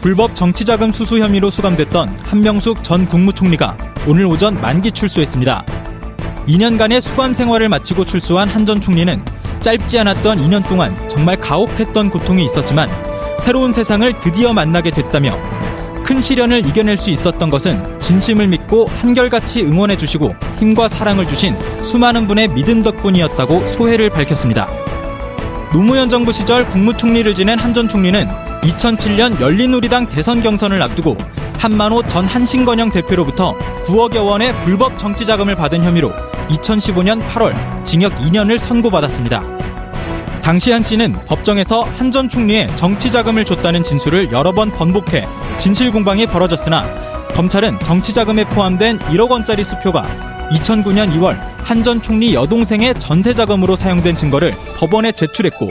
불법 정치자금 수수 혐의로 수감됐던 한명숙 전 국무총리가 오늘 오전 만기 출소했습니다. 2년간의 수감 생활을 마치고 출소한 한 전 총리는 짧지 않았던 2년 동안 정말 가혹했던 고통이 있었지만 새로운 세상을 드디어 만나게 됐다며 큰 시련을 이겨낼 수 있었던 것은 진심을 믿고 한결같이 응원해 주시고 힘과 사랑을 주신 수많은 분의 믿음 덕분이었다고 소회를 밝혔습니다. 노무현 정부 시절 국무총리를 지낸 한 전 총리는 2007년 열린우리당 대선 경선을 앞두고 한만호 전 한신건영 대표로부터 9억여 원의 불법 정치 자금을 받은 혐의로 2015년 8월 징역 2년을 선고받았습니다. 당시 한 씨는 법정에서 한 전 총리의 정치 자금을 줬다는 진술을 여러 번 번복해 진실 공방이 벌어졌으나 검찰은 정치 자금에 포함된 1억 원짜리 수표가 2009년 2월 한 전 총리 여동생의 전세 자금으로 사용된 증거를 법원에 제출했고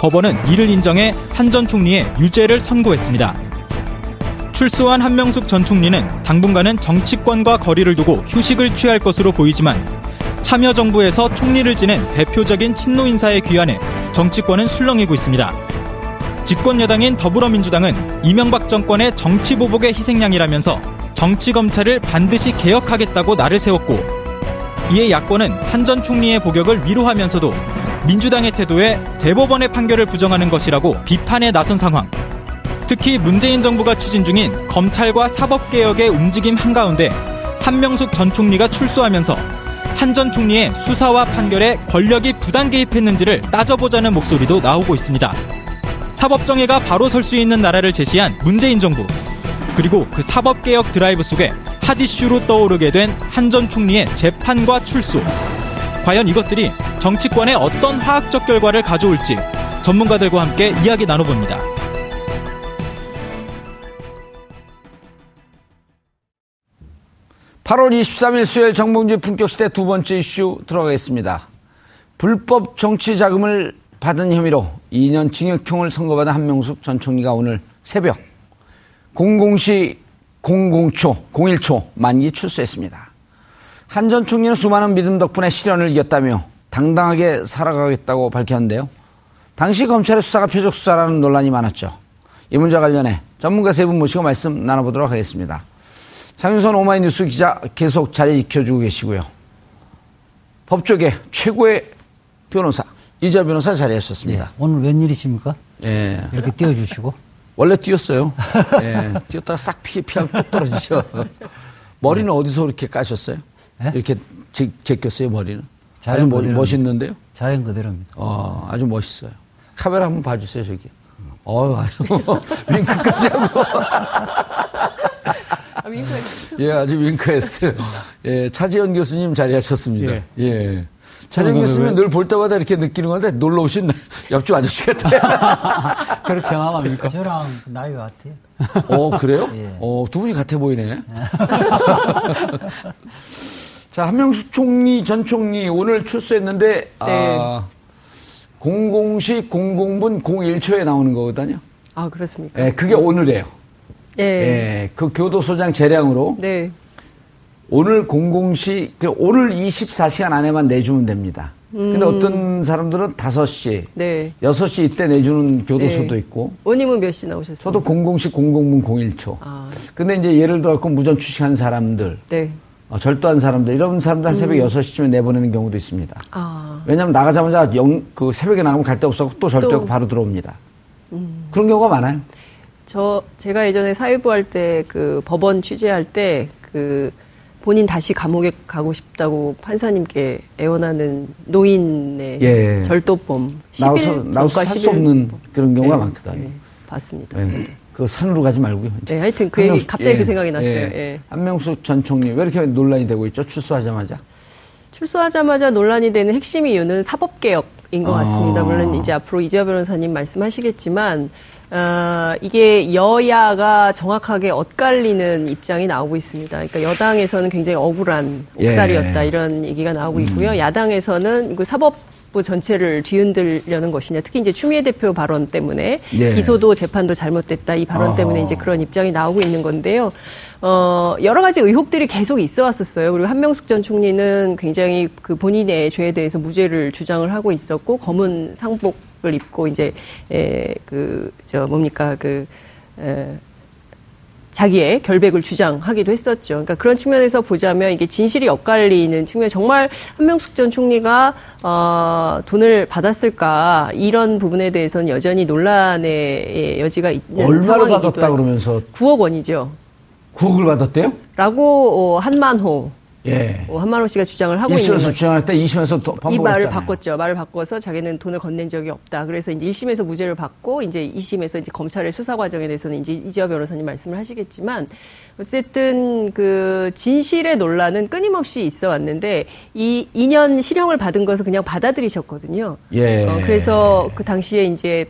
법원은 이를 인정해 한 전 총리의 유죄를 선고했습니다. 출소한 한명숙 전 총리는 당분간은 정치권과 거리를 두고 휴식을 취할 것으로 보이지만 참여정부에서 총리를 지낸 대표적인 친노 인사에 귀환해 정치권은 술렁이고 있습니다. 집권 여당인 더불어민주당은 이명박 정권의 정치 보복의 희생양이라면서 정치 검찰을 반드시 개혁하겠다고 날을 세웠고 이에 야권은 한 전 총리의 복역을 위로하면서도 민주당의 태도에 대법원의 판결을 부정하는 것이라고 비판에 나선 상황. 특히 문재인 정부가 추진 중인 검찰과 사법개혁의 움직임 한가운데 한명숙 전 총리가 출소하면서 한 전 총리의 수사와 판결에 권력이 부당 개입했는지를 따져보자는 목소리도 나오고 있습니다. 사법정의가 바로 설 수 있는 나라를 제시한 문재인 정부. 그리고 그 사법개혁 드라이브 속에 핫 이슈로 떠오르게 된 한 전 총리의 재판과 출소. 과연 이것들이 정치권에 어떤 화학적 결과를 가져올지 전문가들과 함께 이야기 나눠봅니다. (8월 23일) 수요일 정봉주 품격시대 두 번째 이슈 들어가겠습니다 불법 정치 자금을 받은 혐의로 2년 징역형을 선고받은 한명숙 전 총리가 오늘 새벽 00시 00초 01초 만기 출소했습니다 한 전 총리는 수많은 믿음 덕분에 시련을 이겼다며 당당하게 살아가겠다고 밝혔는데요. 당시 검찰의 수사가 표적 수사라는 논란이 많았죠. 이 문제와 관련해 전문가 세 분 모시고 말씀 나눠보도록 하겠습니다. 장윤선 오마이뉴스 기자 계속 자리 지켜주고 계시고요. 법조계 최고의 변호사 이자 변호사 자리하셨습니다. 예, 오늘 웬일이십니까? 예. 이렇게 띄워주시고. 원래 뛰었어요. 예. 뛰었다가 싹 피, 피하고 뚝 떨어지죠. 머리는 네. 어디서 그렇게 까셨어요? 네? 이렇게 제, 제꼈어요, 머리는? 아주 멋, 멋있는데요? 자연 그대로입니다. 어, 아주 멋있어요. 카메라 한번 봐주세요, 저기. 어유 아주 윙크까지 하고. 아, 윙크했어요. 예, 아주 윙크했어요. 예, 차지현 교수님 자리하셨습니다. 예. 예. 차지현 교수님 늘 볼 때마다 이렇게 느끼는 건데 놀러 오신 옆집 아저씨 같아요. 그렇게 경험합니까? 저랑 나이가 같아요. 어, 그래요? 예. 어, 두 분이 같아 보이네. 자, 한명숙 총리, 전 총리 오늘 출소했는데, 네. 아, 00시 00분 01초에 나오는 거거든요. 아, 그렇습니까? 예, 그게 오늘이에요. 예. 예, 그 교도소장 재량으로. 네. 오늘 00시, 그 오늘 24시간 안에만 내주면 됩니다. 근데 어떤 사람들은 5시, 네. 6시 이때 내주는 교도소도 네. 있고 원님은 몇 시 나오셨어요? 저도 00시 00분 01초. 아. 근데 이제 예를 들어 갖고 무전 취식한 사람들, 네. 어, 절도한 사람들 이런 사람들 한 새벽 음. 6시쯤에 내보내는 경우도 있습니다. 아. 왜냐하면 나가자마자 영, 그 새벽에 나가면 갈 데 없어서 또 절도하고 또. 바로 들어옵니다. 그런 경우가 많아요. 저 제가 예전에 사회부 할 때 그 법원 취재할 때 그 본인 다시 감옥에 가고 싶다고 판사님께 애원하는 노인의 예. 절도범 10일 나와서 살수 10일 없는 그런 경우가 네, 많거든요. 네, 봤습니다. 네. 그 산으로 가지 말고요. 네, 하여튼 그 얘기 갑자기 예, 그 생각이 났어요. 예. 한명숙 전 총리 왜 이렇게 논란이 되고 있죠? 출소하자마자. 출소하자마자 논란이 되는 핵심 이유는 사법 개혁인 것 아. 같습니다. 물론 이제 앞으로 이재화 변호사님 말씀하시겠지만, 어, 이게 여야가 정확하게 엇갈리는 입장이 나오고 있습니다. 그러니까 여당에서는 굉장히 억울한 예. 옥살이였다 이런 얘기가 나오고 음. 있고요. 야당에서는 그 사법 부 전체를 뒤흔들려는 것이냐. 특히 이제 추미애 대표 발언 때문에 예. 기소도 재판도 잘못됐다 이 발언 어허. 때문에 이제 그런 입장이 나오고 있는 건데요. 어, 여러 가지 의혹들이 계속 있어 왔었어요. 그리고 한명숙 전 총리는 굉장히 그 본인의 죄에 대해서 무죄를 주장을 하고 있었고, 검은 상복을 입고 이제, 에, 그, 저, 뭡니까, 그, 에, 자기의 결백을 주장하기도 했었죠. 그러니까 그런 측면에서 보자면 이게 진실이 엇갈리는 측면, 정말 한명숙 전 총리가 어, 돈을 받았을까 이런 부분에 대해서는 여전히 논란의 여지가 있는 얼마를 상황이기도 받았다 하죠. 그러면서 9억 원이죠. 9억을 받았대요? 라고 어, 한만호 예. 어, 한만호 씨가 주장을 하고 있는 1심에서 거죠. 주장할 때 2심에서 또이 말을 반복했잖아요. 바꿨죠. 말을 바꿔서 자기는 돈을 건넨 적이 없다. 그래서 이제 1심에서 무죄를 받고 이제 2심에서 이제 검찰의 수사 과정에 대해서는 이제 이지화 변호사님 말씀을 하시겠지만 어쨌든 그 진실의 논란은 끊임없이 있어 왔는데 이 2년 실형을 받은 것을 그냥 받아들이셨거든요. 예. 어, 그래서 그 당시에 이제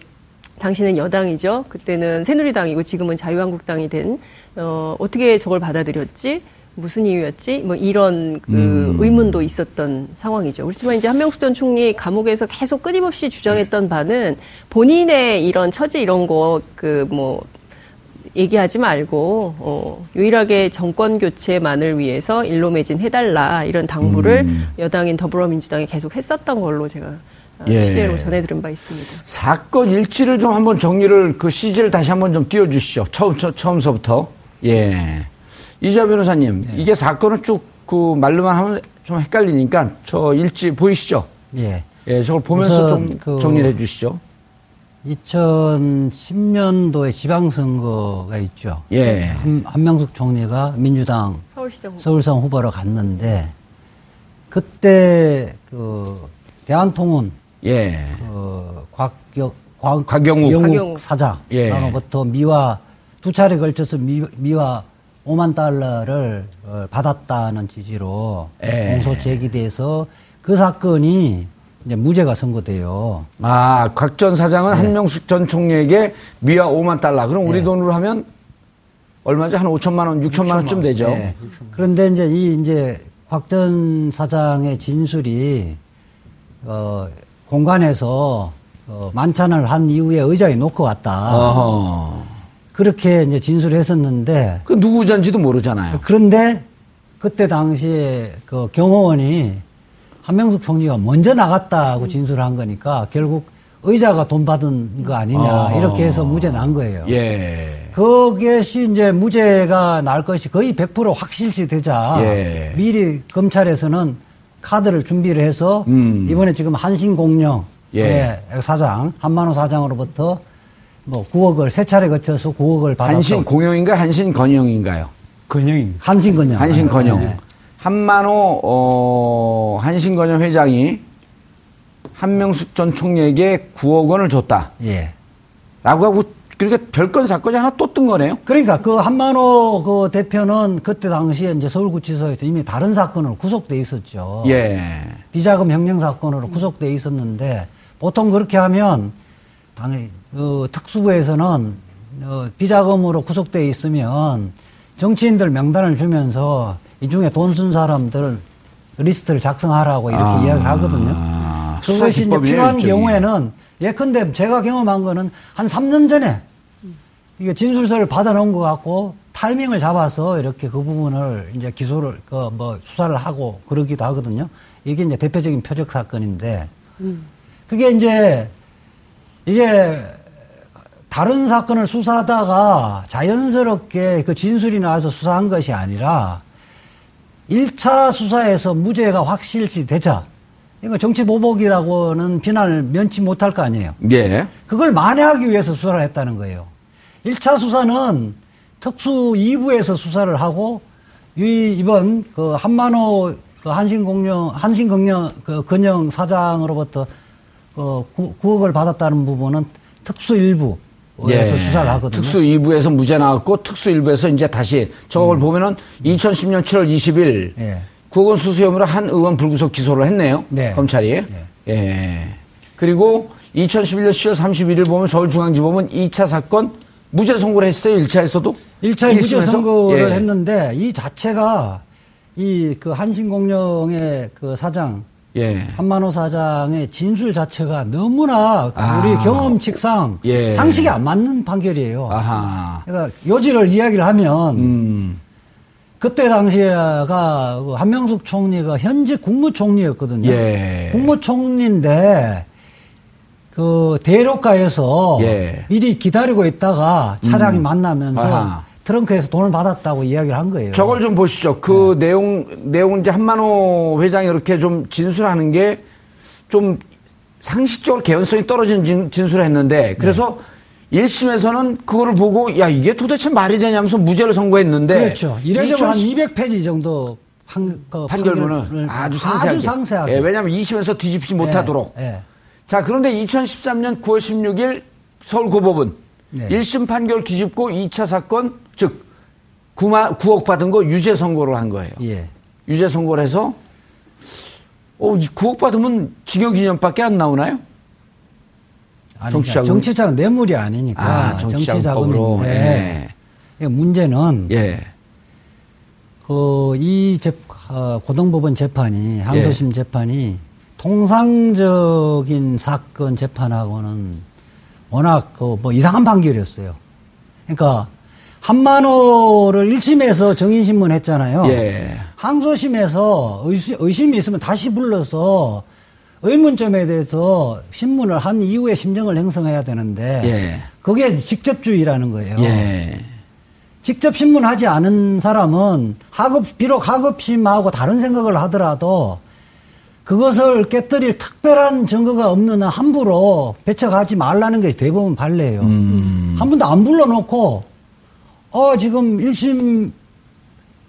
당신은 여당이죠. 그때는 새누리당이고 지금은 자유한국당이 된 어, 어떻게 저걸 받아들였지? 무슨 이유였지? 뭐 이런 그 음. 의문도 있었던 상황이죠. 그렇지만 이제 한명숙 전 총리 감옥에서 계속 끊임없이 주장했던 바는 본인의 이런 처지 이런 거 그 뭐 얘기하지 말고 어, 유일하게 정권 교체만을 위해서 일로 매진해달라 이런 당부를 음. 여당인 더불어민주당이 계속 했었던 걸로 제가 어, 예. 취재로 전해 들은 바 있습니다. 사건 일지를 좀 한번 정리를 그 CG를 다시 한번 좀 띄워주시죠. 처음 처, 처음서부터. 예. 이자 변호사님, 네. 이게 사건을 쭉 그 말로만 하면 좀 헷갈리니까 저 일지 보이시죠? 예. 예, 저걸 보면서 좀 그 정리를 해 주시죠. 2010년도에 지방선거가 있죠. 예. 한, 한명숙 총리가 민주당 서울시장 후보. 서울상 후보로 갔는데 그때 그 대한통운 예. 그 곽경 곽, 곽영욱. 영욱. 사장으로부터 미화 두 차례 걸쳐서 미, 미화 5만 달러를 어, 받았다는 취지로 예. 공소 제기돼서 그 사건이 이제 무죄가 선고돼요. 아, 곽 전 사장은 네. 한명숙 전 총리에게 미화 5만 달러. 그럼 우리 네. 돈으로 하면 얼마죠? 한 5천만 원, 6천만 원쯤 되죠. 예. 그런데 이제 이 이제 곽 전 사장의 진술이 어 공간에서 어, 만찬을 한 이후에 의자에 놓고 왔다. 어허. 그렇게 이제 진술을 했었는데 그 누구잔지도 모르잖아요. 그런데 그때 당시에 그 경호원이 한명숙 총리가 먼저 나갔다고 진술을 한 거니까 결국 의자가 돈 받은 거 아니냐 아. 이렇게 해서 무죄 난 거예요. 예. 거기에서 이제 무죄가 날 것이 거의 100% 확실시 되자 예. 미리 검찰에서는 카드를 준비를 해서 음. 이번에 지금 한신공영 예. 사장 한만호 사장으로부터 뭐 9억을 세 차례 거쳐서 9억을 받았고 한신 공영인가 한신 건영인가요? 건영입니다. 한신 건영. 한신 건영. 네. 한만호 어, 한신 건영 회장이 한명숙 전 총리에게 9억 원을 줬다. 예. 라고 하고 그러니까 별건 사건이 하나 또 뜬 거네요. 그러니까 그 한만호 그 대표는 그때 당시에 이제 서울구치소에서 이미 다른 사건으로 구속돼 있었죠. 예. 비자금 횡령 사건으로 구속돼 있었는데 보통 그렇게 하면 당연히 어, 특수부에서는 어, 비자금으로 구속돼 있으면 정치인들 명단을 주면서 이 중에 돈 쓴 사람들 리스트를 작성하라고 이렇게 아, 이야기를 하거든요. 수사 그것이 이제 필요한. 경우에는 예컨대 제가 경험한 거는 한 3년 전에 이게 진술서를 받아놓은 것 같고 타이밍을 잡아서 이렇게 그 부분을 이제 기소를 그 뭐 수사를 하고 그러기도 하거든요. 이게 이제 대표적인 표적 사건인데 그게 이제 이게 다른 사건을 수사하다가 자연스럽게 그 진술이 나와서 수사한 것이 아니라 1차 수사에서 무죄가 확실시 되자 이거 정치 보복이라고는 비난을 면치 못할 거 아니에요. 예. 그걸 만회하기 위해서 수사를 했다는 거예요. 1차 수사는 특수 2부에서 수사를 하고 이 이번 그 한만호 그 한신공영 한신건영 그 건영 사장으로부터 그 9억을 받았다는 부분은 특수 1부에서 수사를 하거든요. 예. 특수 2부에서 무죄 나왔고 특수 1부에서 이제 다시 저걸 보면은 2010년 7월 20일 음. 예. 국원 수수 혐의로 한 의원 불구속 기소를 했네요. 네. 검찰이. 예. 그리고 2011년 10월 31일 보면 서울중앙지법은 2차 사건 무죄 선고를 했어요. 1차에서도. 1차에 무죄? 선고를 예. 했는데 이 자체가 이 그 한신공영의 그 사장 예. 한만호 사장의 진술 자체가 너무나 아. 우리 경험칙상 예. 상식이 안 맞는 판결이에요. 아하. 그러니까 요지를 이야기를 하면 음. 그때 당시가 그 한명숙 총리가 현직 국무총리였거든요. 예. 국무총리인데 그 대로가에서 예. 미리 기다리고 있다가 차량이 만나면서 아하. 트렁크에서 돈을 받았다고 이야기를 한 거예요. 저걸 좀 보시죠. 그 내용, 내용은 이제 한만호 회장이 이렇게 좀 진술하는 게 좀 상식적으로 개연성이 떨어지는 진, 진술을 했는데 그래서 네. 1심에서는 그거를 보고 야, 이게 도대체 말이 되냐면서 무죄를 선고했는데 그렇죠. 이래저래 한 2010 200페이지 정도 판, 그 판결을 아주 상세하게. 아주 상세하게. 예, 왜냐하면 2심에서 뒤집지 못하도록. 예, 예. 자, 그런데 2013년 9월 16일 서울고법은 네. 1심 판결 뒤집고 2차 사건, 즉 9만, 9억 받은 거 유죄 선고를 한 거예요. 예. 유죄 선고를 해서 어, 이 9억 받으면 징역 2년밖에 안 나오나요? 정치자금? 정치자금 뇌물이 아니니까 아, 정치자금법으로. 정치자금인데 예. 문제는 예. 그이 어, 고등법원 재판이 항소심 예. 재판이 통상적인 사건 재판하고는 워낙 그 뭐 이상한 판결이었어요. 그러니까 한만호를 1심에서 정인신문 했잖아요. 예. 항소심에서 의심, 의심이 있으면 다시 불러서 의문점에 대해서 신문을 한 이후에 심정을 형성해야 되는데 예. 그게 직접주의라는 거예요. 예. 직접 신문하지 않은 사람은 하급 비록 하급심하고 다른 생각을 하더라도 그것을 깨뜨릴 특별한 증거가 없는 한 함부로 배척하지 말라는 것이 대부분 판례예요. 음. 한 번도 안 불러놓고 어 지금 1심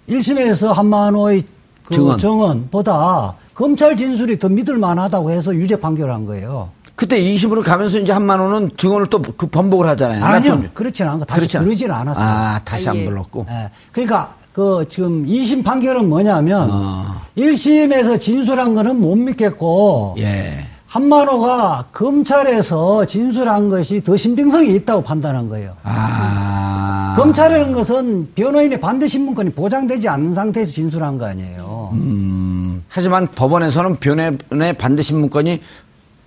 1심에서 한만호의 그 증언. 정언보다 검찰 진술이 더 믿을 만하다고 해서 유죄 판결한 거예요. 그때 2심으로 가면서 이제 한만 원은 증언을 또 그 번복을 하잖아요. 아니요. 그렇지는 않고 다시 그렇지 않- 부르지는 않았어요. 아, 다시 아, 안 예. 불렀고. 예. 그러니까 그 지금 2심 판결은 뭐냐면 어. 1심에서 진술한 거는 못 믿겠고 예. 한만호가 검찰에서 진술한 것이 더 신빙성이 있다고 판단한 거예요. 아. 검찰이라는 것은 변호인의 반대 신문권이 보장되지 않는 상태에서 진술한 거 아니에요. 음, 하지만 법원에서는 변호인의 반대 신문권이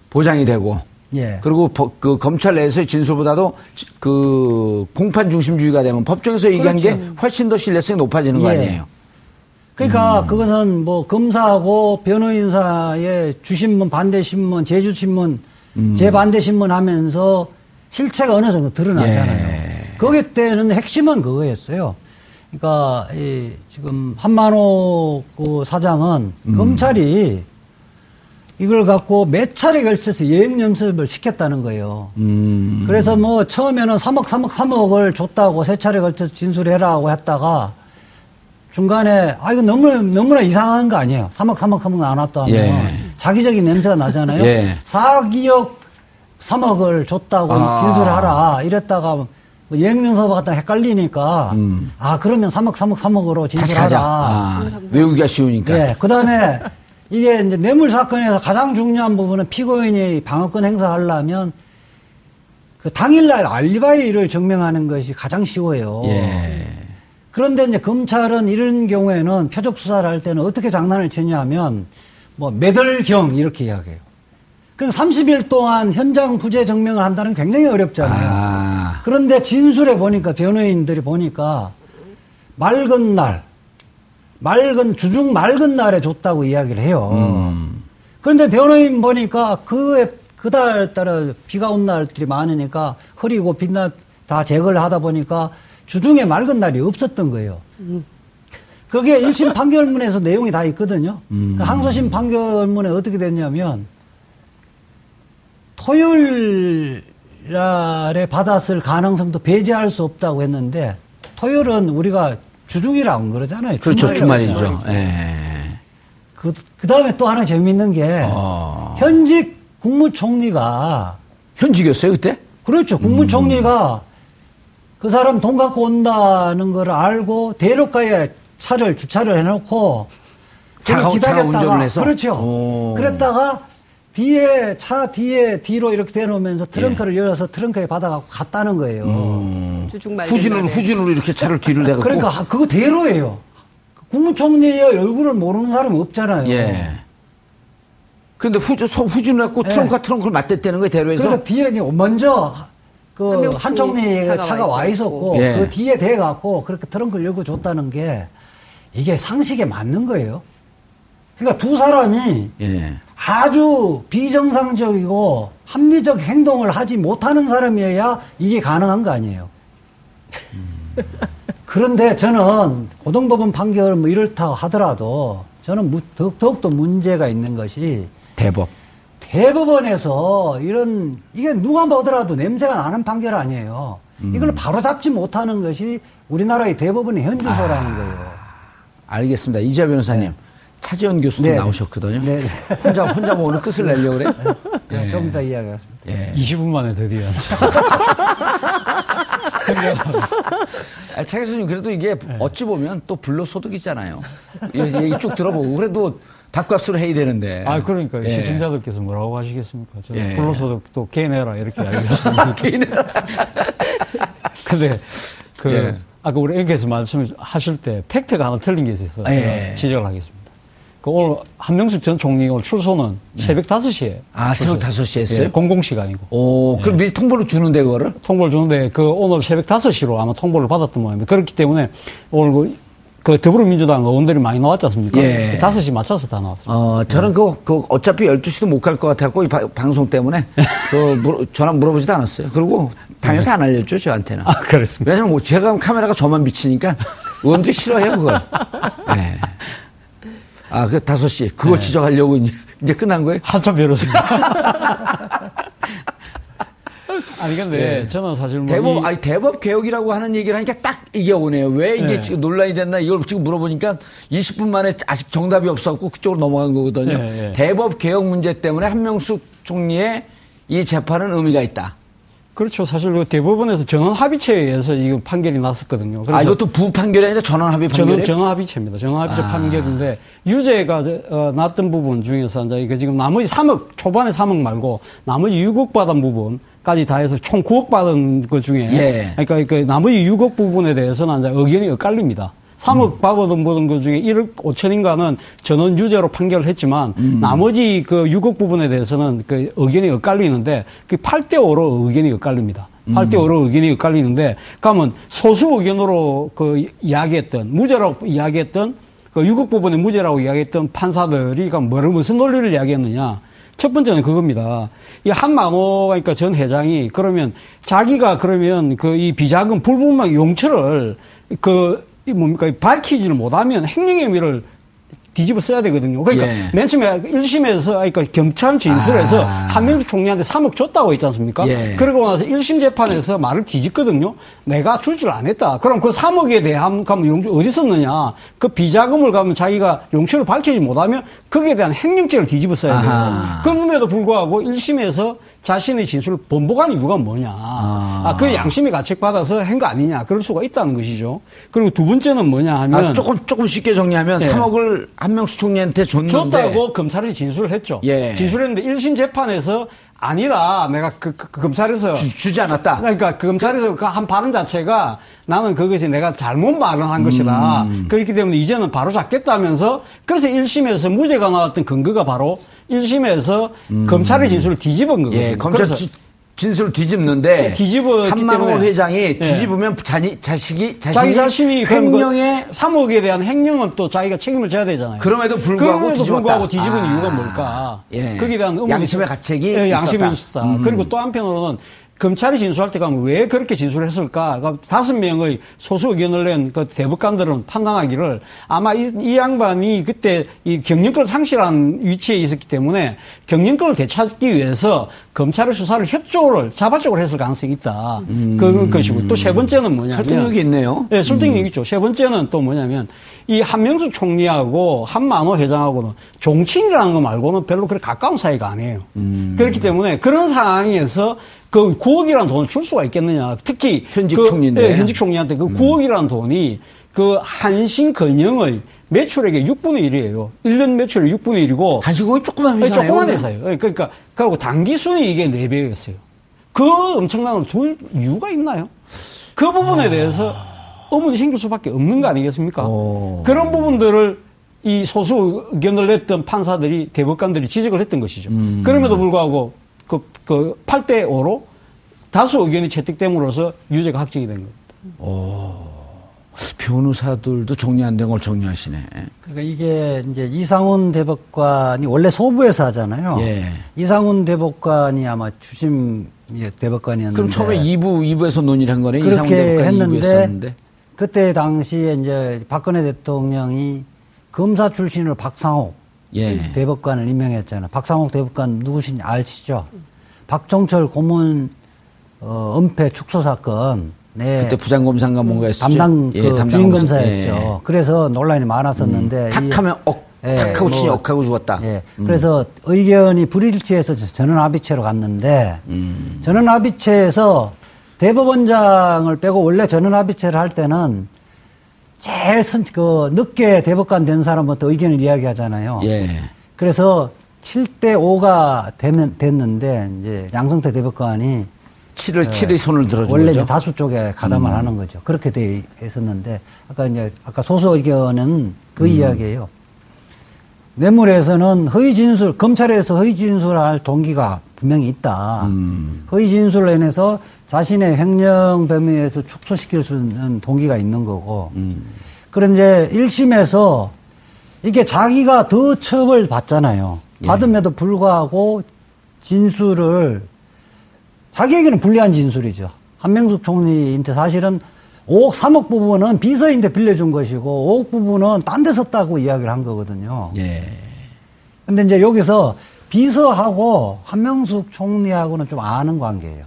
보장이 되고 예. 그리고 법- 그 검찰 내에서의 진술보다도 지- 그 공판 중심주의가 되면 법정에서 얘기한 게 훨씬 더 신뢰성이 높아지는 거 그렇죠. 예. 아니에요? 그러니까 음. 그것은 뭐 검사하고 변호인사의 주신문, 반대신문, 제주신문, 음. 재반대신문 하면서 실체가 어느 정도 드러나잖아요. 예. 거기 때는 핵심은 그거였어요. 그러니까 이 지금 한만호 그 사장은 음. 검찰이 이걸 갖고 몇 차례 걸쳐서 여행 연습을 시켰다는 거예요. 음. 그래서 뭐 처음에는 3억, 3억, 3억을 줬다고 세 차례 걸쳐서 진술해라고 했다가 중간에 아 이거 너무 너무나 이상한 거 아니에요. 3억, 3억, 3억 나눴다 하면 예. 자기적인 냄새가 나잖아요. 예. 4억이억 3억을 줬다고 아. 진술하라 이랬다가 뭐 여행연서 갖다 헷갈리니까 음. 아 그러면 3억, 3억, 3억으로 같이 가자. 진술하라. 아, 외우기가 쉬우니까. 예. 그 다음에 이게 이제 뇌물 사건에서 가장 중요한 부분은 피고인이 방어권 행사하려면 그 당일날 알리바이를 증명하는 것이 가장 쉬워요. 예. 그런데 이제 검찰은 이런 경우에는 표적 수사를 할 때는 어떻게 장난을 치냐면 뭐 매달경 이렇게 이야기해요. 그럼 30일 동안 현장 부재 증명을 한다는 게 굉장히 어렵잖아요. 아. 그런데 진술에 보니까 변호인들이 보니까 맑은 날, 맑은 주중 맑은 날에 줬다고 이야기를 해요. 음. 그런데 변호인 보니까 그해 그달 따라 비가 온 날들이 많으니까 흐리고 빛나 다 제거를 하다 보니까 주중에 맑은 날이 없었던 거예요. 그게 1심 판결문에서 내용이 다 있거든요. 그 항소심 판결문에 어떻게 됐냐면 토요일 날에 받았을 가능성도 배제할 수 없다고 했는데 토요일은 우리가 주중이라고 그러잖아요. 그렇죠, 주말이죠. 그러잖아요. 예. 그, 그 다음에 또 하나 재밌는 게 어. 현직 국무총리가 현직이었어요, 그때? 그렇죠. 국무총리가 그 사람 돈 갖고 온다는 걸 알고 대로가에 차를 주차를 해놓고 차가- 그걸 차가 운전을 해서? 그렇죠. 오. 그랬다가 뒤에 차 뒤에 뒤로 이렇게 대놓으면서 트렁크를 예. 열어서 트렁크에 받아갖고 갔다는 거예요. 음. 후진으로, 날에. 후진으로 이렇게 차를 뒤를 내갖고. 그러니까 하- 그거 대로예요. 국무총리의 얼굴을 모르는 사람이 없잖아요. 예. 근데 후, 서, 후진을 갖고 예. 트렁크와 트렁크를 맞댔다는 거예요, 대로에서? 그러니까 뒤에 먼저 그 한명숙 한 총리 차가 차가 와와 있었고 예. 그 뒤에 대 갖고 그렇게 트렁크를 열고 줬다는 게 이게 상식에 맞는 거예요. 그러니까 두 사람이 예. 아주 비정상적이고 합리적 행동을 하지 못하는 사람이어야 이게 가능한 거 아니에요. 그런데 저는 고등법원 판결 뭐 이렇다 하더라도 저는 더욱, 더욱더 문제가 있는 것이 대법. 대법원에서 이런 이게 누가 보더라도 냄새가 나는 판결 아니에요. 이걸 바로 잡지 못하는 것이 우리나라의 대법원의 현주소라는 거예요. 알겠습니다. 이재 변호사님. 차지원 교수도 네. 나오셨거든요. 네. 혼자, 혼자 뭐 오늘 끝을 내려고 그래? 네, 예. 좀 이따 이야기하겠습니다. 예. 20분 만에 드디어. 아, 차 교수님, 그래도 이게 네. 어찌 보면 또 불로 소득이잖아요. 이 얘기 쭉 들어보고. 그래도 밥값으로 해야 되는데. 아, 그러니까 예. 시청자들께서 뭐라고 하시겠습니까? 저 예. 불로소득도 개내라 이렇게 알겠습니다. 근데 그 예. 아까 우리 앵께서 말씀하실 때 팩트가 하나 틀린 게 있어서 예. 제가 지적을 하겠습니다. 그 오늘 한명숙 전 총리 오늘 출소는 새벽 5시에 아, 새벽 5시에 했어요? 예, 공공시간이고 오, 그럼 미리 통보를 주는데, 그거를? 통보를 주는데 그 오늘 새벽 5시로 아마 통보를 받았던 모양입니다. 그렇기 때문에 오늘 그, 그 더불어민주당 의원들이 많이 나왔지 않습니까? 예. 그 5시 맞춰서 다 나왔습니다. 어, 저는 그, 그, 어차피 12시도 못 갈 것 같아갖고, 이 바- 방송 때문에, 그, 물- 전화 물어보지도 않았어요. 그리고, 당에서 안 알렸죠, 저한테는. 아, 그렇습니다. 왜냐면 뭐 제가 카메라가 저만 비치니까, 의원들이 싫어해요, 그걸. 예. 아, 그 5시. 그거 지적하려고 이제, 이제 끝난 거예요? 한참 미뤘습니다. 아니 근데 예. 저는 사실 뭐 대법, 이- 아니, 대법 개혁이라고 하는 얘기를 하니까 딱 이게 오네요. 왜 이게 예. 지금 논란이 됐나 이걸 지금 물어보니까 20분 만에 아직 정답이 없었고 그쪽으로 넘어간 거거든요. 예, 예. 대법 개혁 문제 때문에 한명숙 총리의 이 재판은 의미가 있다. 그렇죠. 사실 그 대법원에서 전원 합의체에 의해서 이거 판결이 났었거든요. 그래서 아, 이것도 부판결이 아니라 전원 합의 판결이에요? 전원 합의체입니다. 전원 합의체 아. 판결인데 유죄가 어, 났던 부분 중에서 이제 이거 지금 나머지 3억 초반에 3억 말고 나머지 6억 받은 부분 까지 다 해서 총 9억 받은 것 중에 예. 그러니까 그 나머지 6억 부분에 대해서는 이제 의견이 엇갈립니다. 3억 음. 받은 부분 그 중에 1억 5천인가는 전원 유죄로 판결을 했지만 음. 나머지 그 6억 부분에 대해서는 그 의견이 엇갈리는데 그 8대 5로 의견이 엇갈립니다. 음. 8대 5로 의견이 엇갈리는데 그러면 소수 의견으로 그 이야기했던 무죄라고 이야기했던 그 6억 부분의 무죄라고 이야기했던 판사들이 그 뭐를 무슨 논리를 이야기했느냐? 첫 번째는 그겁니다. 이 한만호 그러니까 전 회장이 그러면 자기가 그러면 그 이 비자금 불분명 용처를 그 이 뭡니까 밝히지를 못하면 행령 혐의를 뒤집어 써야 되거든요. 그러니까 예. 맨 처음에 1심에서 그러니까 경찰 진술에서 아. 한명숙 총리한테 3억 줬다고 했지 않습니까? 예. 그러고 나서 1심 재판에서 말을 뒤집거든요. 내가 줄줄안 했다. 그럼 그 3억에 대한 가면 용 어디 썼느냐? 그 비자금을 가면 자기가 용처를 밝히지 못하면 거기에 대한 행령죄를 뒤집어 써야 돼요. 아하. 그럼에도 불구하고 1심에서 자신의 진술을 번복한 이유가 뭐냐? 아, 그 양심이 가책받아서 한 거 아니냐? 그럴 수가 있다는 것이죠. 그리고 두 번째는 뭐냐 하면 아, 조금, 조금 쉽게 정리하면 네. 3억을 한명숙 총리한테 줬는데. 줬다고 검찰이 진술을 했죠. 예. 진술했는데 1심 재판에서 아니라 내가 그, 그- 그 검찰에서 주, 주지 않았다. 그러니까 그 검찰에서 그 한 발언 자체가 나는 그것이 내가 잘못 발언한 것이다. 음. 그렇기 때문에 이제는 바로 잡겠다면서 그래서 1심에서 무죄가 나왔던 근거가 바로 1심에서 검찰의 진술을 뒤집은 거거든요. 예, 검찰 지- 진술을 뒤집는데 뒤집었기 한만호. 회장이 예. 뒤집으면 자니, 자식이 자신이 자기 자신이 횡령에 3억에 대한 횡령은 또 자기가 책임을 져야 되잖아요. 그럼에도 불구하고 그럼에도 뒤집었다. 불구하고 뒤집은 아. 이유가 뭘까? 예. 거기에 대한 양심의 있- 가책이 예, 양심이 있었다. 있었다. 음. 그리고 또 한편으로는 검찰이 진술할 때 가면 왜 그렇게 진술했을까? 그러니까 다섯 명의 소수 의견을 낸 그 대법관들은 판단하기를 아마 이, 이 양반이 그때 이 경영권을 상실한 위치에 있었기 때문에 경영권을 되찾기 위해서 검찰의 수사를 협조를 자발적으로 했을 가능성이 있다. 그 것이고 또 세 번째는 뭐냐면 음. 설득력이 있네요. 네, 설득력 있죠. 세 번째는 또 뭐냐면 이 한명수 총리하고 한만호 회장하고는 정치인이라는 거 말고는 별로 그렇게 가까운 사이가 아니에요. 음. 그렇기 때문에 그런 상황에서 그 9억이라는 돈을 줄 수가 있겠느냐. 특히 현직 그, 총리인데. 음. 예, 현직 총리한테 그 9억이라는 돈이 그 한신 건영의 매출액의 6분의 1이에요. 1년 매출의 6분의 1이고 한식국이 조그만 회사예요. 조그만 그러면? 회사예요. 예, 그러니까 그리고 단기 순이익의 4배였어요. 그 엄청난 걸줄 이유가 있나요? 그 부분에 대해서 의문이 생길 수밖에 없는 거 아니겠습니까? 오. 그런 부분들을 이 소수 의견을 냈던 판사들이 대법관들이 지적을 했던 것이죠. 음. 그럼에도 불구하고 그, 그 8대 5로 다수 의견이 채택됨으로써 유죄가 확정이 된 겁니다. 변호사들도 정리 안 된 걸 정리하시네. 그러니까 이게 이제 이상훈 대법관이 원래 소부에서 하잖아요. 예. 이상훈 대법관이 아마 주심 대법관이었는데 그럼 처음에 2부, 2부에서 논의를 한 거네. 이상훈 그렇게 대법관이 2부 했는데 했었는데. 그때 당시에 이제 박근혜 대통령이 검사 출신으로 박상옥 예. 대법관을 임명했잖아요. 박상옥 대법관 누구신지 아시죠? 박종철 고문 어, 은폐 축소 사건 네. 그때 부장검사인가 뭔가 했었죠. 담당 그 예, 담당 주임 검사. 검사였죠. 그래서 논란이 많았었는데 이- 탁 하면 억, 예, 탁 하고 치니 뭐, 억하고 죽었다. 예. 그래서 의견이 불일치해서 전원 합의체로 갔는데 음. 전원 합의체에서 대법원장을 빼고 원래 전원 합의체를 할 때는 제일 선, 그 늦게 대법관 된 사람부터 의견을 이야기하잖아요. 예. 그래서 7대 5가 되면 됐는데 이제 양성태 대법관이 7을, 칠의 손을 들어준 네. 원래 거죠. 음. 이제 다수 쪽에 가담을 하는 거죠. 그렇게 돼 있었는데 아까 이제 아까 소수 의견은 그 음. 이야기예요. 뇌물에서는 허위 진술 검찰에서 허위 진술할 동기가 분명히 있다. 음. 허위 진술로 인해서 자신의 횡령 범위에서 축소시킬 수 있는 동기가 있는 거고. 음. 그런데 1심에서 이게 자기가 더 처벌 받잖아요. 예. 받음에도 불구하고 진술을 자기에게는 불리한 진술이죠. 한명숙 총리한테 사실은 5억, 3억 부분은 비서인데 빌려준 것이고 5억 부분은 딴 데 썼다고 이야기를 한 거거든요. 예. 근데 이제 여기서 비서하고 한명숙 총리하고는 좀 아는 관계예요.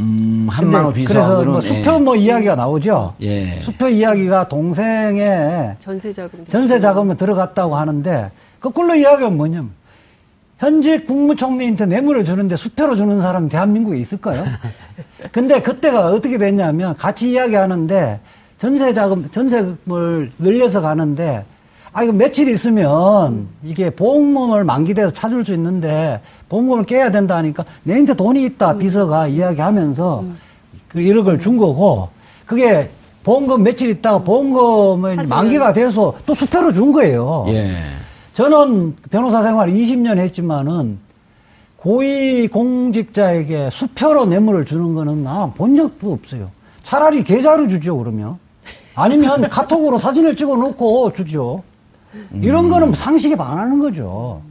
음, 한만호 근데 그래서 비서하고는. 뭐 수표 뭐 이야기가 나오죠. 예. 수표 이야기가 동생의 전세 자금 전세 자금에 들어갔다고 하는데 거꾸로 이야기하면 뭐냐면 현직 국무총리한테 뇌물을 주는데 수표로 주는 사람이 대한민국에 있을까요? 근데 그때가 어떻게 됐냐면 같이 이야기하는데 전세 자금 전세금을 늘려서 가는데 아 이거 며칠 있으면 이게 보험금을 만기돼서 찾을 수 있는데 보험금을 깨야 된다 하니까 내한테 돈이 있다 비서가 이야기하면서 그 1억을 준 거고 그게 보험금 며칠 있다가 보험금을 찾으면- 만기가 돼서 또 수표로 준 거예요. 예. 저는 변호사 생활 20년 했지만은 고위 공직자에게 수표로 뇌물을 주는 거는 나 본 적도 없어요. 차라리 계좌로 주죠, 그러면. 아니면 카톡으로 사진을 찍어 놓고 주죠. 이런 거는 상식에 반하는 거죠.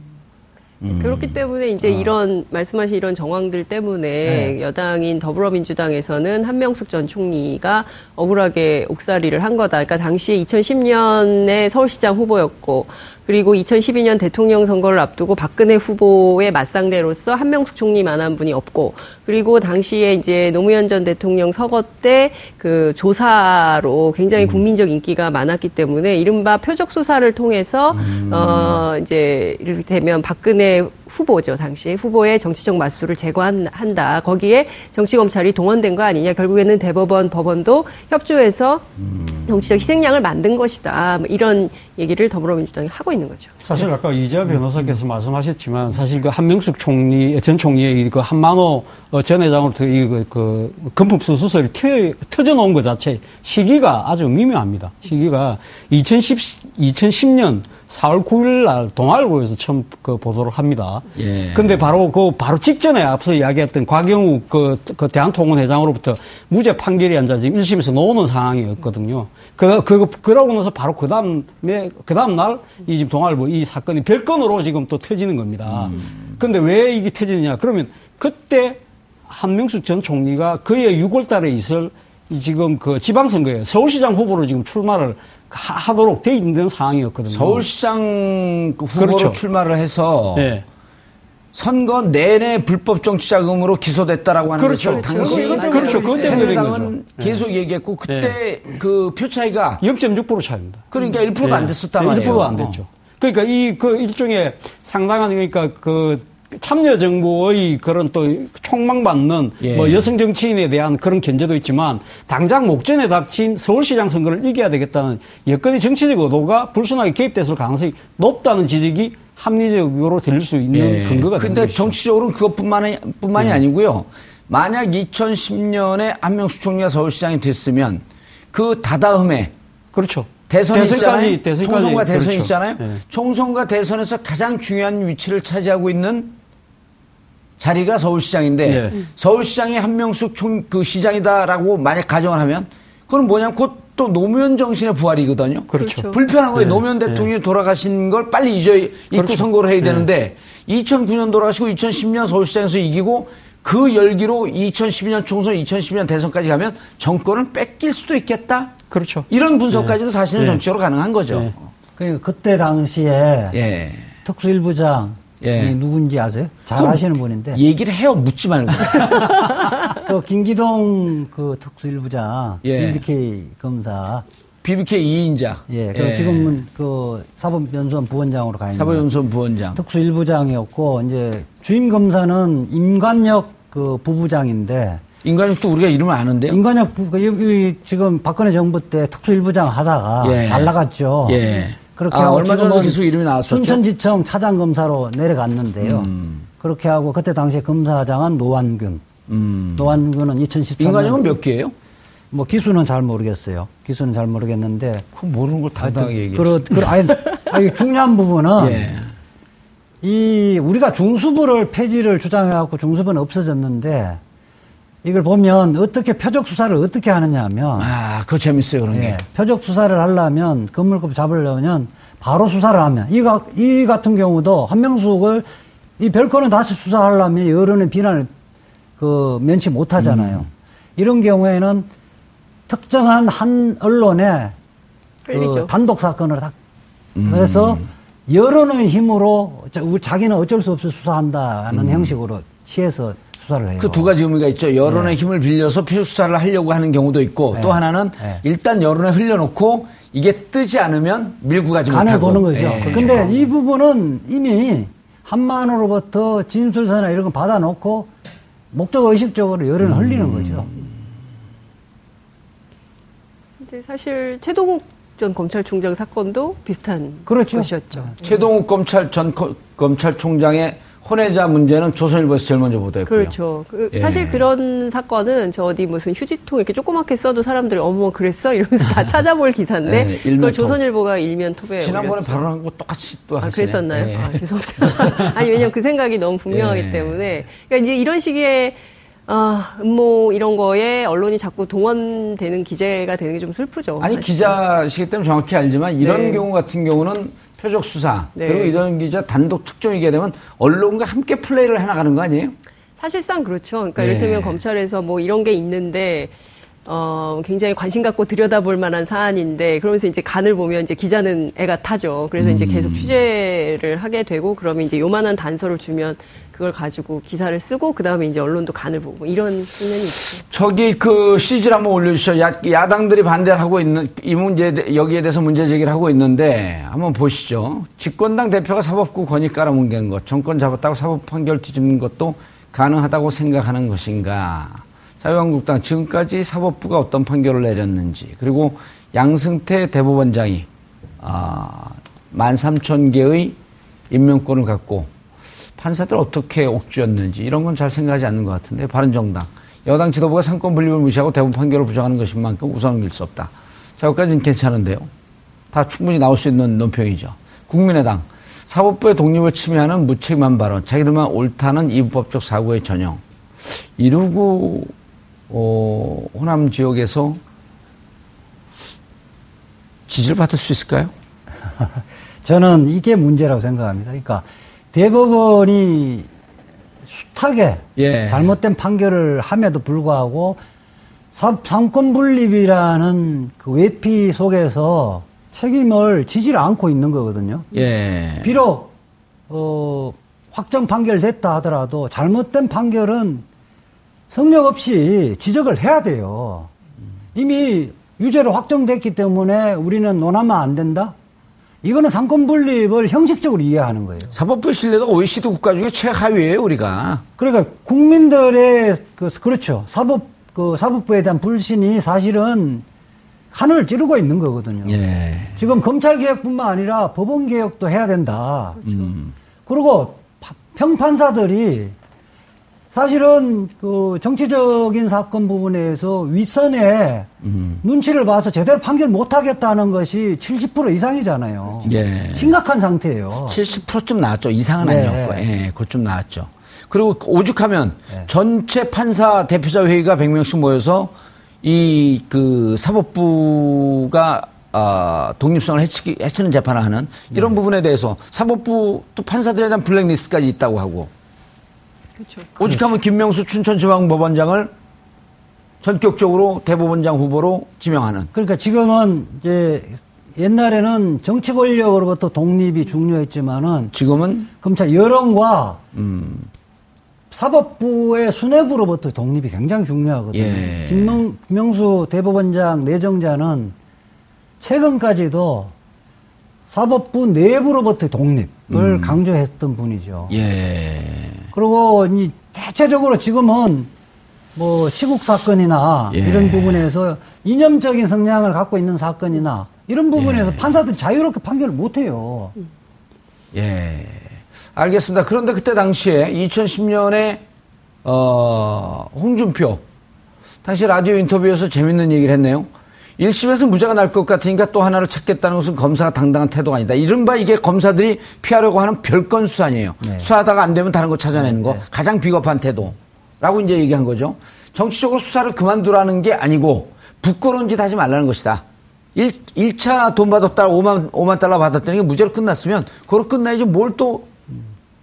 그렇기 때문에 이제 이런 말씀하신 이런 정황들 때문에 네. 여당인 더불어민주당에서는 한명숙 전 총리가 억울하게 옥살이를 한 거다. 그러니까 당시에 2010년에 서울시장 후보였고 그리고 2012년 대통령 선거를 앞두고 박근혜 후보의 맞상대로서 한명숙 총리 만한 분이 없고 그리고 당시에 이제 노무현 전 대통령 서거 때 그 조사로 굉장히 국민적 인기가 많았기 때문에 이른바 표적 수사를 통해서 어 이제 이를테면 박근혜 후보죠 당시 후보의 정치적 맞수를 제거한다. 거기에 정치 검찰이 동원된 거 아니냐. 결국에는 대법원 법원도 협조해서 정치적 희생양을 만든 것이다. 뭐 이런 얘기를 더불어민주당이 하고 있는 거죠. 사실 아까 이재화 변호사께서 말씀하셨지만 사실 그 한명숙 총리 전 총리의 그 한만호 어, 전 회장으로부터 이그 그 금품 수 수설이 터, 터져 놓은 것 자체 시기가 아주 미묘합니다. 시기가 2010 2010년 4월 9일 날 동아일보에서 처음 그 보도를 합니다. 예. 근데 바로 그 바로 직전에 앞서 이야기했던 곽영욱 그, 그 대한통운 회장으로부터 무죄 판결이 앉아 지금 1심에서 나오는 상황이었거든요. 그, 그, 그러고 나서 바로 그 다음에, 그 다음날 이 지금 동아일보 이 사건이 별건으로 지금 또 터지는 겁니다. 음. 근데 왜 이게 터지느냐. 그러면 그때 한명숙 전 총리가 그해 6월 달에 있을 이 지금 그 지방선거에 서울시장 후보로 지금 출마를 하, 도록 돼 있는 상황이었거든요. 서울시장 그 후보로 그렇죠. 출마를 해서 네. 선거 내내 불법 정치 자금으로 기소됐다라고 하는 그렇죠. 당시 그렇죠. 그것 때문에 된 새누리당은 거죠. 계속 얘기했고 그때 그표 차이가 0.6% 차입니다. 그러니까 1%도 안 됐었단 말이에요. 1%도 안 됐죠. 그러니까 이 그 일종의 상당한 그러니까 그 참여 정부의 그런 또 총망받는 예. 뭐 여성 정치인에 대한 그런 견제도 있지만 당장 목전에 닥친 서울시장 선거를 이겨야 되겠다는 여건의 정치적 의도가 불순하게 개입됐을 가능성이 높다는 지적이 합리적으로 들릴 수 있는 예. 근거가 되는 근데. 정치적으로는 그것뿐만이 뿐만이 아니고요. 만약 2010년에 한명숙 총리가 서울시장이 됐으면 그 다다음에 그렇죠. 대선이 대선까지. 대선까지, 총선과 대선이 그렇죠. 있잖아요. 예. 총선과 대선에서 가장 중요한 위치를 차지하고 있는 자리가 서울시장인데 예. 서울시장이 한명숙 총 그 시장이다라고 만약 가정을 하면 그건 뭐냐면 곧 또 노무현 정신의 부활이거든요. 그렇죠. 불편한 거예요. 예. 노무현 대통령이 돌아가신 걸 빨리 잊어 잊고 그렇죠. 선거를 해야 예. 되는데 2009년 돌아가시고 2010년 서울시장에서 이기고 그 열기로 2012년 총선, 2012년 대선까지 가면 정권을 뺏길 수도 있겠다. 그렇죠. 이런 분석까지도 사실은 예. 정치적으로 가능한 거죠. 예. 그러니까 그때 당시에 예. 특수일부장 예. 이 누군지 아세요? 잘 아시는 분인데 얘기를 해요. 묻지 말고. 그 김기동 그 특수일부장 예. BBK 검사 BBK 2인자. 예, 그 지금은 그 사법연수원 부원장으로 가 있는 사법연수원 부원장. 특수일부장이었고 이제 주임 검사는 임관혁 그 부부장인데 인간력도 우리가 이름을 아는데요. 임관혁 부, 그, 지금 박근혜 정부 때 특수일부장 하다가 예. 잘 나갔죠. 예. 그렇게 아, 하고 얼마 지금은 계속 이름이 나왔었죠? 순천지청 차장검사로 내려갔는데요. 음. 그렇게 하고 그때 당시에 검사장은 노완균. 음. 노완균은 2013년 인간력은 몇 개예요? 뭐 기수는 잘 모르겠어요. 기수는 잘 모르겠는데 그거 모르는 걸 당당하게 얘기해. 그렇 그 아니, 아니 중요한 부분은 예. 이 우리가 중수부를 폐지를 주장해갖고 중수부는 없어졌는데 이걸 보면 어떻게 표적 수사를 어떻게 하느냐면 아, 그거 재밌어요, 그런 예, 게. 표적 수사를 하려면 건물급 잡으려면 바로 수사를 하면 이, 가, 이 같은 경우도 한명숙을 이 별건은 다시 수사하려면 여론의 비난을 그 면치 못 하잖아요. 이런 경우에는 특정한 한 언론에 그. 단독 사건을 딱 음. 그래서 여론의 힘으로 자- 자기는 어쩔 수 없이 수사한다는 형식으로 취해서 수사를 해요. 음. 그두 가지 의미가 있죠. 여론의 힘을 빌려서 표 수사를 하려고 하는 경우도 있고 네. 또 하나는 네. 일단 여론에 흘려놓고 이게 뜨지 않으면 밀고 가지 간을 못하고. 보는 거죠. 예. 근데 이 부분은 이미 한만으로부터 진술서나 이런 거 받아놓고 목적 의식적으로 여론을 음. 흘리는 거죠. 근데 사실 최동욱 전 검찰총장 사건도 비슷한 그렇죠. 것이었죠. 최동욱 검찰 전 거- 검찰총장의 혼외자 문제는 조선일보에서 제일 먼저 보도했고요. 그렇죠. 그 예. 사실 그런 사건은 저 어디 무슨 휴지통 이렇게 조그맣게 써도 사람들이 어머 그랬어 이러면서 다 찾아볼 기사인데 예. 그걸 조선일보가 일면 톱에 지난번에 올렸죠. 발언한 거 똑같이 또 아. 그랬었나요? 예. 아, 죄송합니다. 아니, 왜냐면 그 생각이 너무 분명하기 예. 때문에. 그러니까 이제 이런 식의, 아, 음모 이런 거에 언론이 자꾸 동원되는 기재가 되는 게 좀 슬프죠. 아니 사실. 기자시기 때문에 정확히 알지만 이런 네. 경우 같은 경우는 표적 수사 네. 그리고 이런 기자 단독 특종이게 되면 언론과 함께 플레이를 해나가는 거 아니에요? 사실상 그렇죠. 그러니까 예. 이를테면 검찰에서 뭐 이런 게 있는데, 어, 굉장히 관심 갖고 들여다볼 만한 사안인데, 그러면서 이제 간을 보면 이제 기자는 애가 타죠. 그래서 이제 음. 계속 취재를 하게 되고, 그러면 이제 요만한 단서를 주면 그걸 가지고 기사를 쓰고, 그 다음에 이제 언론도 간을 보고, 이런 측면이 있죠. 저기 그 CG를 한번 올려주시죠. 야, 야당들이 반대를 하고 있는 이 문제 여기에 대해서 문제 제기를 하고 있는데 한번 보시죠. 집권당 대표가 사법부 권위 깔아뭉갠 것, 정권 잡았다고 사법 판결 뒤집는 것도 가능하다고 생각하는 것인가? 자유한국당 지금까지 사법부가 어떤 판결을 내렸는지 그리고 양승태 대법원장이 아, 13,000개의 임명권을 갖고 판사들 어떻게 옥죄었는지 이런 건 잘 생각하지 않는 것 같은데 바른정당 여당 지도부가 상권 분립을 무시하고 대법원 판결을 부정하는 것인 만큼 우선을 밀수 없다. 자, 여기까지는 괜찮은데요. 다 충분히 나올 수 있는 논평이죠. 국민의당 사법부의 독립을 침해하는 무책임한 발언, 자기들만 옳다는 이부법적 사고의 전형. 이루고 어, 호남 지역에서 지지를 받을 수 있을까요? 저는 이게 문제라고 생각합니다. 그러니까 대법원이 숱하게 예. 잘못된 판결을 함에도 불구하고 사- 상권 분립이라는 그 외피 속에서 책임을 지지를 않고 있는 거거든요. 예. 비록 어, 확정 판결됐다 하더라도 잘못된 판결은 성력 없이 지적을 해야 돼요. 이미 유죄로 확정됐기 때문에 우리는 논하면 안 된다. 이거는 상권 분립을 형식적으로 이해하는 거예요. 사법부 신뢰도가 OECD 국가 중에 최하위예요, 우리가. 그러니까 국민들의 그 그렇죠 사법 그 사법부에 대한 불신이 사실은 하늘을 찌르고 있는 거거든요. 예. 지금 검찰 개혁뿐만 아니라 법원 개혁도 해야 된다. 음. 그리고 파- 평판사들이 사실은 그 정치적인 사건 부분에서 윗선에 음. 눈치를 봐서 제대로 판결 못 하겠다는 것이 70% 이상이잖아요. 예. 심각한 상태예요. 70%좀 나왔죠. 이상은 네. 아니었고. 예, 그좀 나왔죠. 그리고 오죽하면 네. 전체 판사 대표자 회의가 100명씩 모여서 이 그 사법부가 아, 독립성을 해치기, 해치는 재판을 하는 이런 부분에 대해서 사법부 또 판사들에 대한 블랙리스트까지 있다고 하고 그렇죠. 오죽하면 김명수 춘천지방법원장을 전격적으로 대법원장 후보로 지명하는 그러니까 지금은 이제 옛날에는 정치 권력으로부터 독립이 중요했지만은 지금은 검찰 여론과 음, 사법부의 수뇌부로부터 독립이 굉장히 중요하거든요. 예. 김명, 김명수 대법원장 내정자는 최근까지도 사법부 내부로부터 독립을 음. 강조했던 분이죠. 예. 그리고 이 대체적으로 지금은 뭐 시국 사건이나 예. 이런 부분에서 이념적인 성향을 갖고 있는 사건이나 이런 부분에서 예. 판사들이 자유롭게 판결을 못 해요. 예. 알겠습니다. 그런데 그때 당시에 2010년에 어, 홍준표 당시 라디오 인터뷰에서 재밌는 얘기를 했네요. 1심에서 무죄가 날 것 같으니까 또 하나를 찾겠다는 것은 검사가 당당한 태도가 아니다. 이른바 이게 검사들이 피하려고 하는 별건 수사아니에요. 네. 수사하다가 안 되면 다른 거 찾아내는 거. 네. 가장 비겁한 태도라고 이제 얘기한 거죠. 정치적으로 수사를 그만두라는 게 아니고 부끄러운 짓 하지 말라는 것이다. 1, 1차 돈 받았다가 5만, 5만 달러 받았다는 게 무죄로 끝났으면 그걸로 끝나야지 뭘 또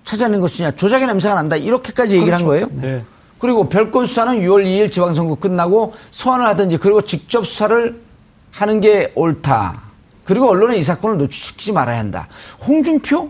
찾아낸 것이냐. 조작의 냄새가 난다. 이렇게까지 얘기를 한 거예요. 네. 그리고 별건 수사는 6월 2일 지방선거 끝나고 소환을 하든지 그리고 직접 수사를 하는 게 옳다. 그리고 언론에 이 사건을 노출시키지 말아야 한다. 홍준표?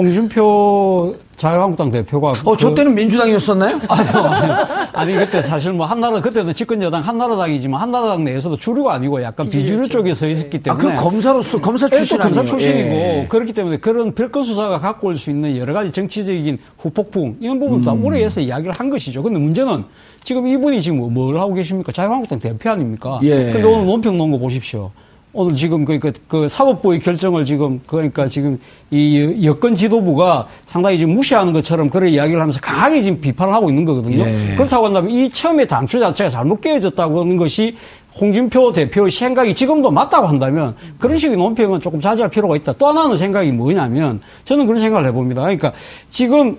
홍준표 자유한국당 대표가 어, 저 그- 때는 민주당이었었나요? 아니요, 아니요. 아니, 그때 사실 뭐 한나라, 그때는 집권 여당 한나라당이지만 한나라당 내에서도 주류가 아니고 약간 비주류 쪽에 서 있었기 아, 때문에. 그 검사로서, 검사 예, 또 출신 검사? 출신이고 예. 그렇기 때문에 그런 별건 수사가 갖고 올 수 있는 여러 가지 정치적인 후폭풍 이런 부분 다 음. 오래 해서 이야기를 한 것이죠. 근데 문제는 지금 이분이 지금 뭐- 뭘 하고 계십니까? 자유한국당 대표 아닙니까? 예. 근데 오늘 논평 놓은 거 보십시오. 오늘 지금 그, 그, 그 사법부의 결정을 지금 그러니까 지금 이 여권 지도부가 상당히 지금 무시하는 것처럼 그런 이야기를 하면서 강하게 지금 비판을 하고 있는 거거든요. 예. 그렇다고 한다면 이 처음에 당초 자체가 잘못 깨어졌다고 하는 것이 홍준표 대표의 생각이 지금도 맞다고 한다면 그런 식의 논평은 조금 자제할 필요가 있다. 또 하나는 생각이 뭐냐면 저는 그런 생각을 해봅니다. 그러니까 지금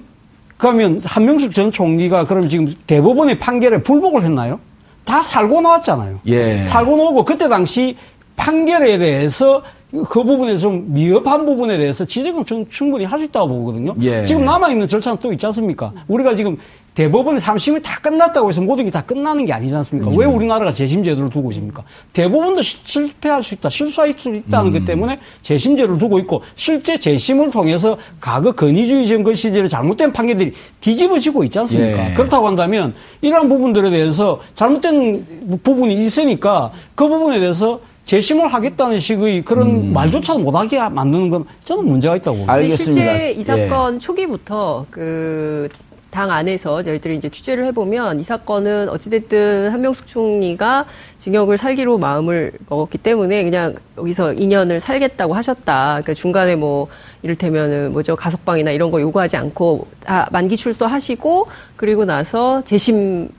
그러면 한명숙 전 총리가 그럼 지금 대법원의 판결에 불복을 했나요? 다 살고 나왔잖아요. 예. 살고 나오고 그때 당시 판결에 대해서 그 부분에 좀 미흡한 부분에 대해서 지적은 좀 충분히 할 수 있다고 보거든요. 예. 지금 남아있는 절차는 또 있지 않습니까? 우리가 지금 대법원의 3심이 다 끝났다고 해서 모든 게 다 끝나는 게 아니지 않습니까? 왜 우리나라가 재심제도를 두고 있습니까? 대법원도 시- 실패할 수 있다, 실수할 수 있다는 것 때문에 재심제를 두고 있고 실제 재심을 통해서 과거 건의주의 정권 시절에 잘못된 판결들이 뒤집어지고 있지 않습니까? 예. 그렇다고 한다면 이러한 부분들에 대해서 잘못된 부분이 있으니까 그 부분에 대해서 재심을 하겠다는 식의 그런 말조차도 못하게 만드는 건 저는 문제가 있다고 봅니다. 알- 알겠습니다. 실제 이 사건 초기부터 그 당 안에서 저희들이 이제 취재를 해보면 이 사건은 어찌됐든 한명숙 총리가 징역을 살기로 마음을 먹었기 때문에 그냥 여기서 2년을 살겠다고 하셨다. 그러니까 중간에 뭐 이를테면은 뭐죠 가석방이나 이런 거 요구하지 않고 다 만기 출소하시고 그리고 나서 재심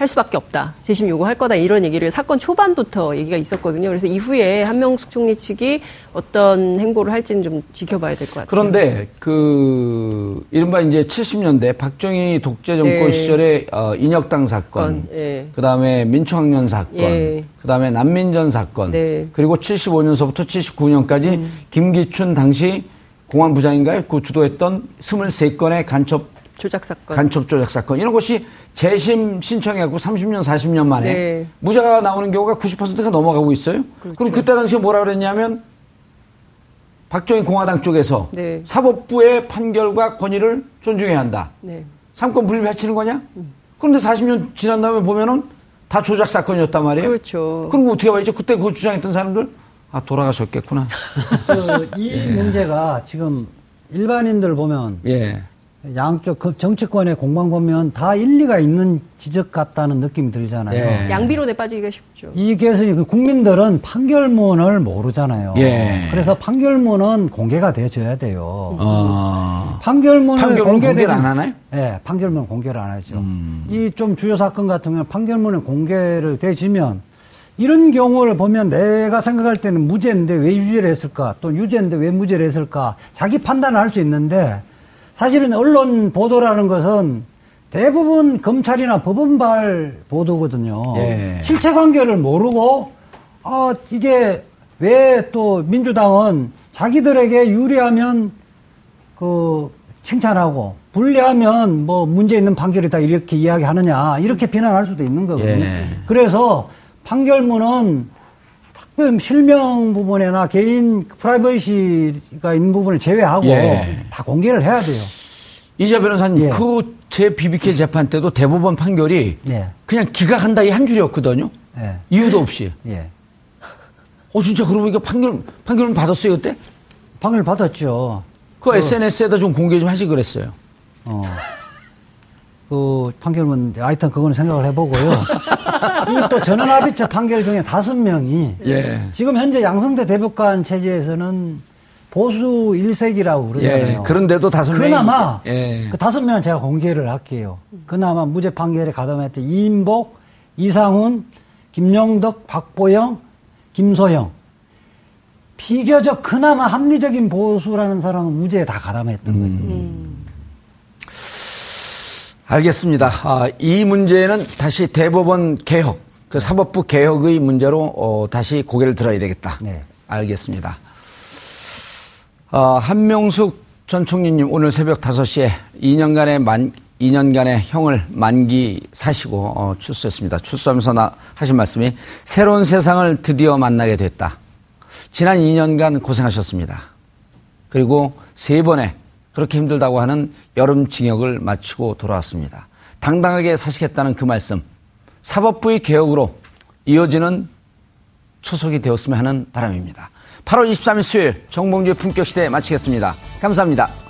할 수밖에 없다. 재심 요구할 거다. 이런 얘기를 사건 초반부터 얘기가 있었거든요. 그래서 이후에 한명숙 총리 측이 어떤 행보를 할지는 좀 지켜봐야 될 것 같아요. 그런데 그 이른바 이제 70년대 박정희 독재 정권 네. 시절의 어, 인혁당 사건, 건, 예. 그다음에 민초학년 사건, 예. 그다음에 난민전 사건, 네. 음. 그리고 75년서부터 79년까지 김기춘 당시 공안부장인가요? 그 주도했던 23건의 간첩 조작 사건. 간첩 조작 사건 이런 것이 재심 신청해갖고 30년, 40년 만에 네. 무죄가 나오는 경우가 90%가 넘어가고 있어요. 그렇죠. 그럼 그때 당시에 뭐라 그랬냐면 박정희 공화당 쪽에서 네. 사법부의 판결과 권위를 존중해야 한다. 네. 삼권 분립해치는 거냐? 그런데 40년 지난 다음에 보면은 다 조작 사건이었단 말이에요. 그렇죠. 그럼 어떻게 봐야죠? 그때 그 주장했던 사람들 아 돌아가셨겠구나. 그, 이 문제가 지금 일반인들 보면 예. 양쪽 그 정치권의 공방 보면 다 일리가 있는 지적 같다는 느낌이 들잖아요. 예. 양비론에 빠지기가 쉽죠. 이 개선이 그 국민들은 판결문을 모르잖아요. 예. 그래서 판결문은 공개가 돼줘야 돼요. 어. 판결문을 판결문 공개를 안 하나요? 네, 판결문 공개를 안 하죠. 음. 이좀 주요 사건 같은 경우는 판결문을 공개를 되지면 이런 경우를 보면 내가 생각할 때는 무죄인데 왜 유죄를 했을까? 또 유죄인데 왜 무죄를 했을까? 자기 판단을 할 수 있는데 사실은 언론 보도라는 것은 대부분 검찰이나 법원발 보도거든요. 예. 실체 관계를 모르고 아 이게 왜 또 민주당은 자기들에게 유리하면 그 칭찬하고 불리하면 뭐 문제 있는 판결이다 이렇게 이야기하느냐 이렇게 비난할 수도 있는 거거든요. 예. 그래서 판결문은 실명 부분이나 개인 프라이버시가 있는 부분을 제외하고 예. 다 공개를 해야 돼요. 이재 변호사님, 예. 그제 BBK 재판 때도 대법원 판결이 예. 그냥 기각한다 이 한 줄이었거든요. 예. 이유도 없이. 예. 어, 진짜 그러고 보니까 판결, 판결은 받았어요, 그때? 판결 받았죠. 그 SNS에다 좀 공개 좀 하시 그랬어요. 어. 그 판결문 하여튼 그거는 생각을 해보고요. 이 또 전원합의체 판결 중에 다섯 명이 예. 지금 현재 양성대 대법관 체제에서는 보수 일색이라고 그러잖아요. 예. 그런데도 다섯 명이. 그나마 예. 그 다섯 명은 제가 공개를 할게요. 그나마 무죄 판결에 가담했던 이인복, 이상훈, 김용덕, 박보영, 김소영. 비교적 그나마 합리적인 보수라는 사람은 무죄에 다 가담했던 거죠. 알겠습니다. 아, 이 문제는 다시 대법원 개혁, 그 사법부 개혁의 문제로 어, 다시 고개를 들어야 되겠다. 네. 알겠습니다. 아, 한명숙 전 총리님 오늘 새벽 5시에 2년간의 만 2년간의 형을 만기 사시고 어, 출소했습니다. 출소하면서 나, 하신 말씀이 새로운 세상을 드디어 만나게 됐다. 지난 2년간 고생하셨습니다. 그리고 세 번의 그렇게 힘들다고 하는 여름 징역을 마치고 돌아왔습니다. 당당하게 사시겠다는 그 말씀, 사법부의 개혁으로 이어지는 초석이 되었으면 하는 바람입니다. 8월 23일 수요일 정봉주의 품격 시대 마치겠습니다. 감사합니다.